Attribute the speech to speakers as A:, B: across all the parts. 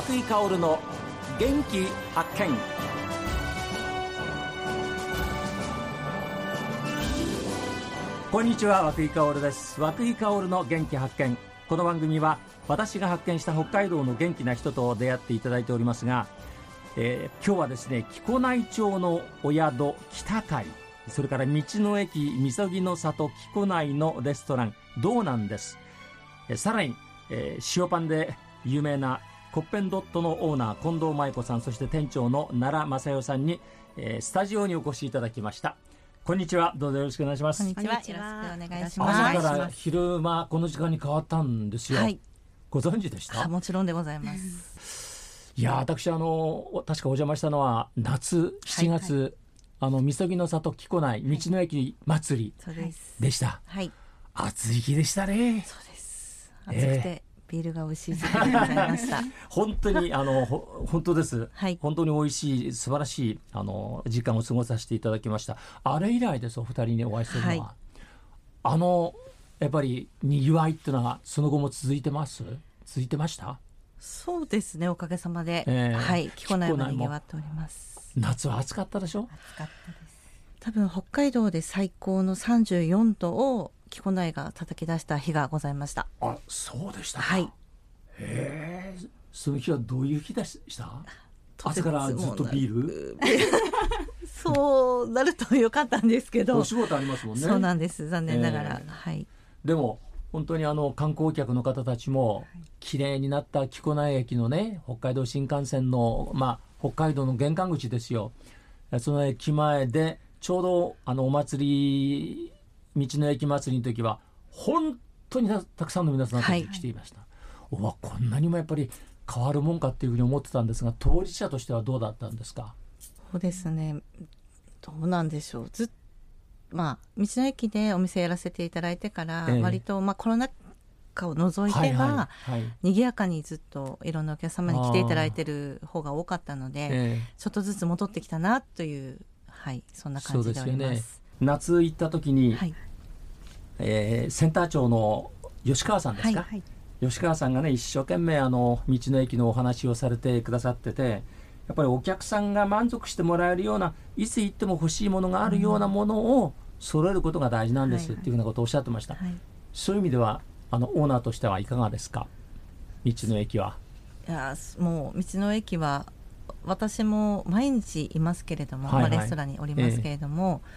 A: 和久井薫の元気発見。こんにちは和井薫です。和井薫の元気発見。この番組は私が発見した北海道の元気な人と出会っていただいておりますが、えー、今日はですね木古内町のお宿北海それから道の駅みそぎの里木古内のレストラン道南です、さらに、えー、塩パンで有名なコッペンドットのオーナー近藤舞子さんそして店長の奈良正代さんに、えー、スタジオにお越しいただきましたこんにちは。どうぞよろしくお願いします。
B: こんにちは。よろしくお願いします。
A: 朝から昼間この時間に変わったんですよ。はい、ご存知でした？
B: もちろんでございます。
A: いや私あの確かお邪魔したのは夏7月、はいはい、あのみそぎの里木古内道の駅祭りでした。はい。暑い日でしたね。
B: そうです。暑くて、えービールが美味しいでございました。
A: 本当にあの本当です、はい。本当に美味しい素晴らしいあの時間を過ごさせていただきました。あれ以来ですお二人にお会いするのは、はい、あのやっぱりにぎわいっていうのはその後も続いてます？続いてました？
B: そうですねおかげさまで、えー、はい木古内もにぎわっております。
A: 夏は暑かったでしょ？
B: 暑かったです。多分北海道で最高の34度を木古内が叩き出した日がございました
A: あそうでした
B: はい
A: へえその日はどういう日でした朝からずっとビール
B: そうなるとよかったんですけど
A: お仕事ありますもんね
B: そうなんです残念ながら、えー、はい
A: でも本当にあの観光客の方たちも綺麗になった木古内駅のね北海道新幹線のまあ北海道の玄関口ですよその駅前でちょうどあのお祭り道の駅祭りの時は本当にたくさんの皆さんが来ていました、はい、おわこんなにもやっぱり変わるもんかっていうふうに思ってたんですが当事者としてはどうだったんですか？
B: そうですね。どうなんでしょう。ずっまあ道の駅でお店やらせていただいてから、えー、割と、まあ、コロナ禍を除いては、はいはい、賑やかにずっといろんなお客様に来ていただいてる方が多かったので、えー、ちょっとずつ戻ってきたなという、はい、そんな感じでおります。
A: 夏行った時に、はい、えー、センター長の吉川さんですか、はいはい、吉川さんがね一生懸命あの道の駅のお話をされてくださっててやっぱりお客さんが満足してもらえるようないつ行っても欲しいものがあるようなものを揃えることが大事なんですっていうふうなことをおっしゃってました、はい。はい、そういう意味ではあのオーナーとしてはいかがですか？道の駅は。
B: いやもう道の駅は私も毎日いますけれども、はいはい、まあ、レストランにおりますけれども、え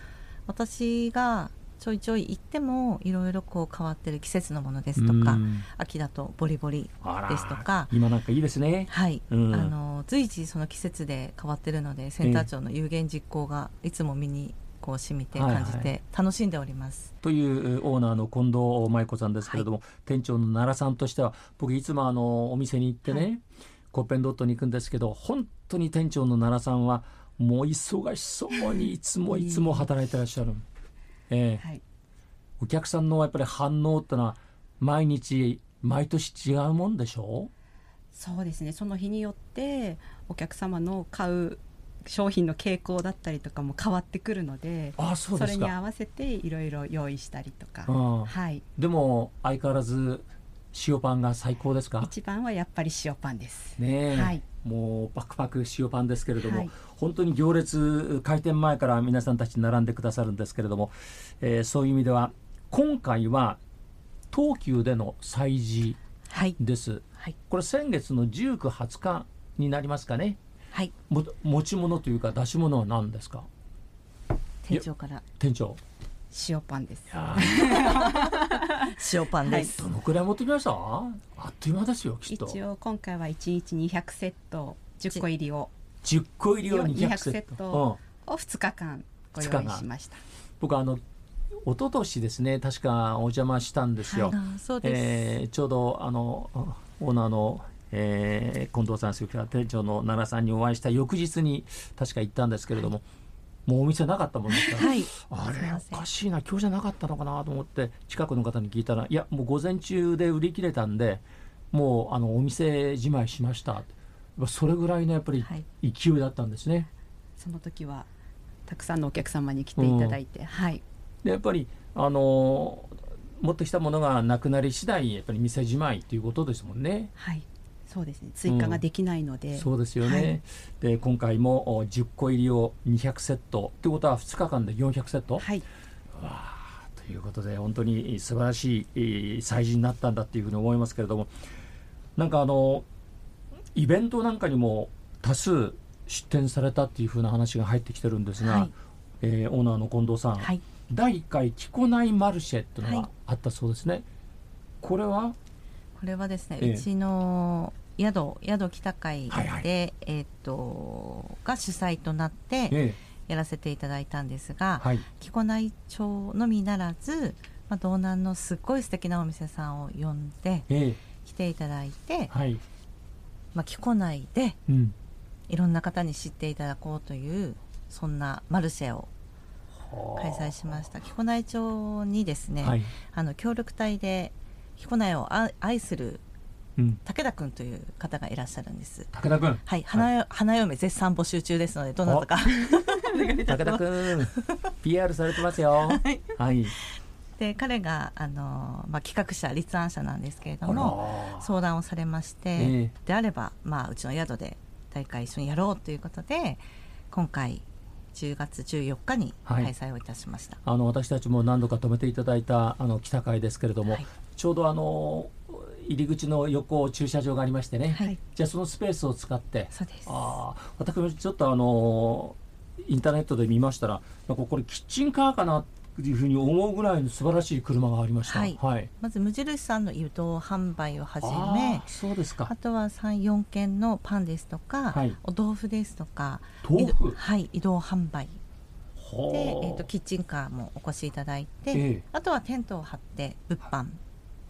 B: 私がちょいちょい行ってもいろいろこう変わってる季節のものですとか秋だとボリボリですとか
A: 今なんかいいですね。
B: はい、あの随時その季節で変わってるのでセンター長の有言実行がいつも身にこう染みて感じて楽しんでおります、
A: はいはい、というオーナーの近藤舞子さんですけれども、はい、店長の奈良さんとしては僕いつもあのお店に行ってね、はい、コッペンドットに行くんですけど本当に店長の奈良さんはもう忙しそうにいつもいつも働いてらっしゃる、えー、はい、お客さんのやっぱり反応ってのは毎日毎年違うもんでしょ？う
C: そうですね。その日によってお客様の買う商品の傾向だったりとかも変わってくるので
A: あそ
C: それに合わせていろいろ用意したりとか、
A: はい、でも相変わらず塩パンが最高ですか？
C: 一番はやっぱり塩パンです。
A: ねはいもうパクパク塩パンですけれども、はい、本当に行列開店前から皆さんたち並んでくださるんですけれども、えー、そういう意味では今回は東急での催事です、はい。はい、これ先月の19、20日になりますかね、
B: はい、
A: も持ち物というか出し物は何ですか？
B: 店長から。
A: 店長
C: 塩パンです。
B: 塩パンです、
A: はい、どのくらい持ってきました？あっという間ですよきっと。
C: 一応今回は一日二百セット十個入りを
A: 十個入りを二百セッ
C: トを二日間ご用意しました。
A: 僕あの一昨年ですね確かお邪魔したんですよ。はい、
B: そうです。え
A: ー、ちょうどあのオーナーのえー、近藤さんそれから店長の奈良さんにお会いした翌日に確か行ったんですけれども、はいもうお店なかったもんですから、はい、あれおかしいな今日じゃなかったのかなと思って近くの方に聞いたらいやもう午前中で売り切れたんでもうあのお店じまいしました。それぐらいのやっぱり勢いだったんですね、はい、
C: その時はたくさんのお客様に来ていただいて、うん、はい。
A: でやっぱりあの持ってきたものがなくなり次第やっぱり店じまいということですもんね。
C: はいそうですね。追加ができないので、
A: うん、そうですよね、はい、で今回も10個入りを200セット。ということは2日間で400セット、
C: はい、
A: わということで本当に素晴らしい催事になったんだっていうふうに思いますけれども。なんかあのイベントなんかにも多数出展されたっていうふうな話が入ってきてるんですが、はい、えー、オーナーの近藤さん、はい、第1回木古内マルシェというのがあったそうですね、これは？
B: これはですね、えー、うちの宿宿北海で、はいはい、えー、っとが主催となって、えーやらせていただいたんですが、はい、木古内町のみならず、まあ、道南のすっごい素敵なお店さんを呼んで、来ていただいて、はい、まあ、木古内で、うん、いろんな方に知っていただこうというそんなマルシェを開催しました。木古内町にですね、はい、あの協力隊で木古内を愛する武田君という方がいらっしゃるんです。
A: 武田君。
B: はい、花,、はい、花嫁絶賛募集中ですので、どなたか。
A: 武田君、PR されてますよ。はい。はい、
B: で、彼が、あの、まあ、企画者、立案者なんですけれども。相談をされまして、えー、であれば、まあ、うちの宿で大会一緒にやろうということで今回10月14日に開催をいたしました、
A: はい、あの私たちも何度か止めていただいたあの北会ですけれども、はい、ちょうどあの入り口の横駐車場がありましてね、はい、じゃあそのスペースを使って。
B: そうです。
A: あ私もちょっとあのインターネットで見ましたらなんかこれキッチンカーかないうふうに思うぐらいの素晴らしい車がありました、はい、はい、
B: まず無印さんの移動販売をはじめ
A: そうですか。
B: あとは34軒のパンですとか、はい、お豆腐ですとか
A: 豆腐？
B: はい移動販売。で、えーと、キッチンカーもお越しいただいて、えー、あとはテントを張って物販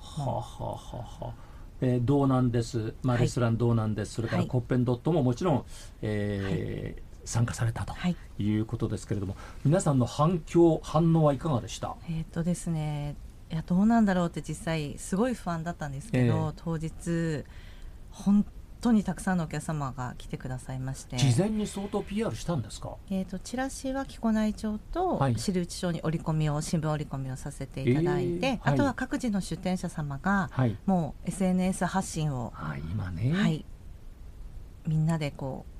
B: は
A: あ、はあはあはあ。えー、どうなんです、まあ、レストランどうなんです、それからコッペンドットももちろん、えー参加されたとい。うことですけれども、はい、皆さんの反響反応はいかがでした？
B: えっ、とですねいやどうなんだろうって実際すごい不安だったんですけど、えー、当日本当にたくさんのお客様が来てくださいまして。
A: 事前に相当 PR したんですか、
B: えーと、チラシは木古内町と知内町に折り込みを新聞折り込みをさせていただいて、えー、あとは各自の出店者様が、もう SNS 発信を、
A: はい、今ね、
B: はい、みんなでこう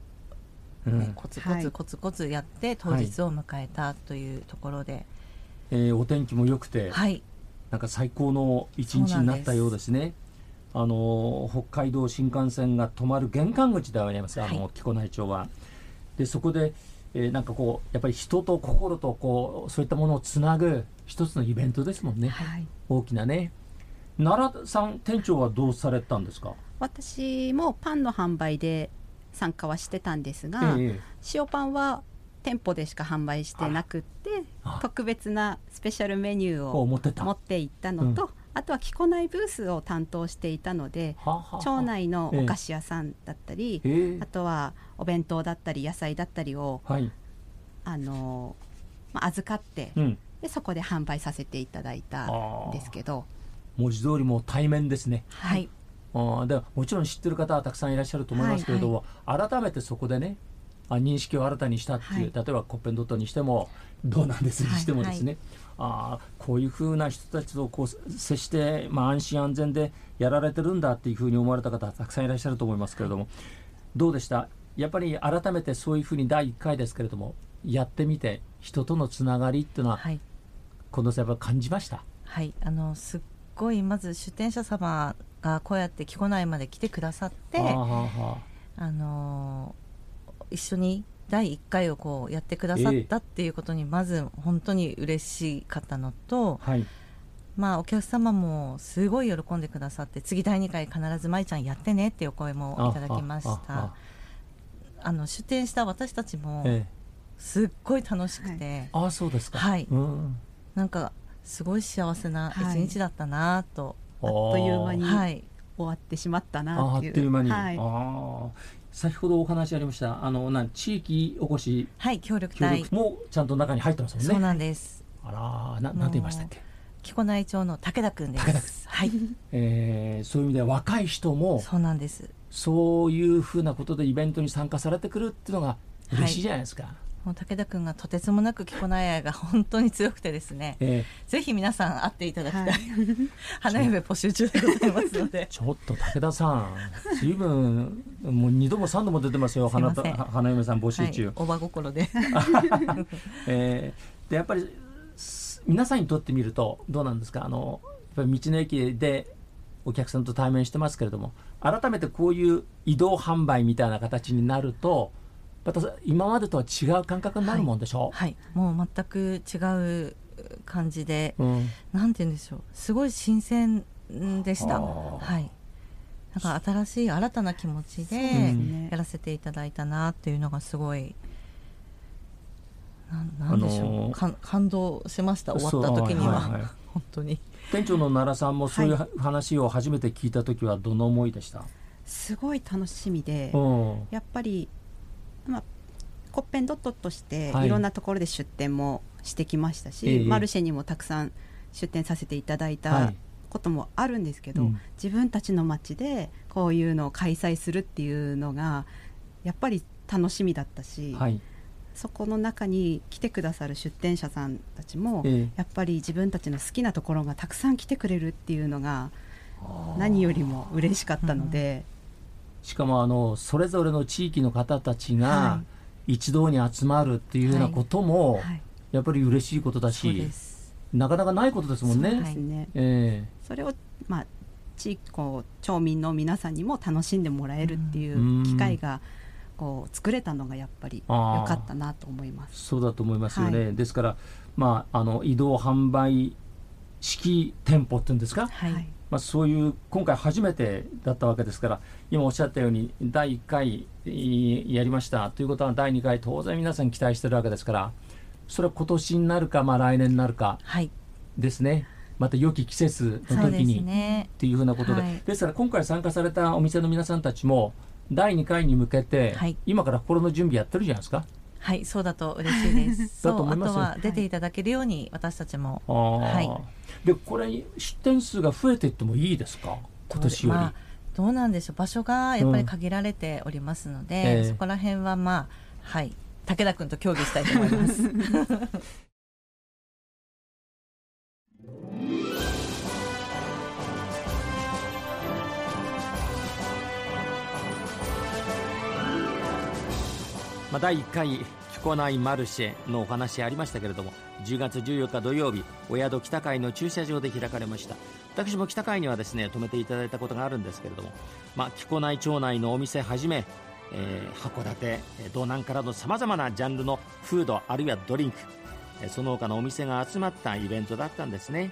B: ね、コツコツコツコツやって当日を迎えたというところで、はい、
A: えー、お天気も良くて、はい、なんか最高の一日になったようですね。あの北海道新幹線が止まる玄関口であります。あの、木古内町は。でそこで、えー、なんかこうやっぱり人と心とこうそういったものをつなぐ一つのイベントですもんね、はい、大きなね。奈良さん店長はどうされたんですか？
C: 私もパンの販売で参加はしてたんですが、ええ、塩パンは店舗でしか販売してなくって特別なスペシャルメニューを持っていったのと、うん、あとは木古内ブースを担当していたので町内のお菓子屋さんだったり、え、あとはお弁当だったり野菜だったりを、はい、あのまあ、預かって、うん、でそこで販売させていただいたんですけど。
A: 文字通りも対面ですね。
B: はい。
A: あでもちろん知ってる方はたくさんいらっしゃると思いますけれども、はいはい、改めてそこでねあ認識を新たにしたっていう、はい、例えばコッペンドットにしてもどうなんですにしてもですね、はい。はい、あこういうふうな人たちとこう接して、まあ、安心安全でやられてるんだっていうふうに思われた方たくさんいらっしゃると思いますけれども、どうでした？やっぱり改めてそういうふうに第1回ですけれどもやってみて人とのつながりっていうのは、はい、近藤さんやっぱ感じました？
B: はい。あのすっごいまず出店者様がこうやって木古内まで来てくださってあの一緒に第1回をこうやってくださったっていうことにまず本当に嬉しかったのと、はい、まあお客様もすごい喜んでくださって次第2回必ず舞ちゃんやってねっていうお声もいただきました。あの出店した私たちもすっごい楽しくて、
A: はい、あそうですか。
B: はい、うん、なんかすごい幸せな一日だったなと
C: あっという間に終わってしまったなっていう。あっという間に、はい、あ
A: 先ほどお話ありましたあのなん地域おこし
B: はい協力隊
A: もちゃんと中に入ってますもんね。
B: そうなんです。
A: あらななんて言いましたっけ？
B: 木古内町の武田君です。はい。
A: えー、そういう意味では若い人も
B: そうなんです。
A: そういうふうなことでイベントに参加されてくるっていうのが嬉しいじゃないですか。はい、
B: もう武田君がとてつもなく着こなやが本当に強くてですね、えー、ぜひ皆さん会っていただきたい、はい、花嫁募集中でございます。の で
A: ちょっと武田さん随分もう二度も三度も出てますよ。花花嫁さん募集中、はい、
B: おば心で、
A: えー、でやっぱり皆さんにとってみるとどうなんですか？あのやっぱり道の駅でお客さんと対面してますけれども改めてこういう移動販売みたいな形になるとまた今までとは違う感覚になるもんでしょ？
B: う、はい、はい、もう全く違う感じで、うん、なんて言うんでしょう。すごい新鮮でした。はい。なんか新しい新たな気持ちでやらせていただいたなっていうのがすごい、ななんでしょう、あのー、感動しました終わった時には、はいはい、本当に。
A: 店長の奈良さんもそういう話を初めて聞いた時はどの思いでした、
C: すごい楽しみでやっぱりまあ、コッペンドットとしてい。ろんなところで出店もしてきましたし、はい、マルシェにもたくさん出店させていただいたこともあるんですけど、はい。うん、自分たちの街でこういうのを開催するっていうのがやっぱり楽しみだったし、はい、そこの中に来てくださる出店者さんたちも、やっぱり自分たちの好きなところがたくさん来てくれるっていうのが何よりも嬉しかったので。
A: しかもあのそれぞれの地域の方たちが一堂に集まるっていうようなことも、やっぱり嬉しいことだし、なかなかないことですもんね。そね。
C: えー、それを、まあ、地域こう町民の皆さんにも楽しんでもらえるっていう機会が、こう作れたのがやっぱり良かったなと思います。
A: そうだと思いますよね。はい、ですから、まあ、あの移動販売式店舗っていうんですか、はい、まあ、そういう今回初めてだったわけですから今おっしゃったように第1回やりました。ということは第2回当然皆さん期待してるわけですからそれは今年になるか、まあ、来年になるかですね。はいまた良き季節の時に、ね、っていうふうなことで、はい、ですから今回参加されたお店の皆さんたちも第2回に向けて、はい、今から心の準備やってるじゃないですか。
B: はいそうだと嬉しいです。だと思いますあとは出ていただけるように私たちも、は
A: い、でこれ出店数が増えていってもいいですか？今年より、まあ、
B: どうなんでしょう。場所がやっぱり限られておりますので、うんえ。ー、そこら辺はまあはい。武田君と協議したいと思います
A: まあ、第1回着こないマルシェのお話ありましたけれども10月14日土曜日お宿北海の駐車場で開かれました。私も北海にはですね泊めていただいたことがあるんですけれども、まあ、着こない町内のお店はじめ、えー、函館道南からのさまざまなジャンルのフードあるいはドリンクその他のお店が集まったイベントだったんですね、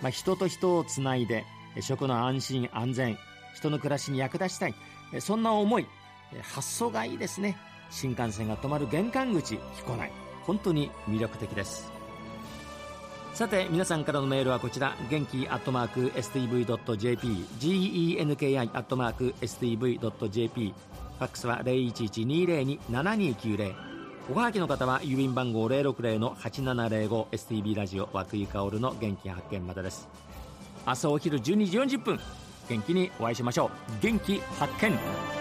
A: まあ、人と人をつないで食の安心安全人の暮らしに役立ちたいそんな思い発想がいいですね。新幹線が止まる玄関口彦内本当に魅力的です。さて皆さんからのメールはこちら。元気アットマーク STV.jp genki アットマーク STV.jp ファックスは0112027290おはがきの方は郵便番号 060-8705STB ラジオ和久井薫の元気発見までです。明日お昼12時40分。元気にお会いしましょう。元気発見。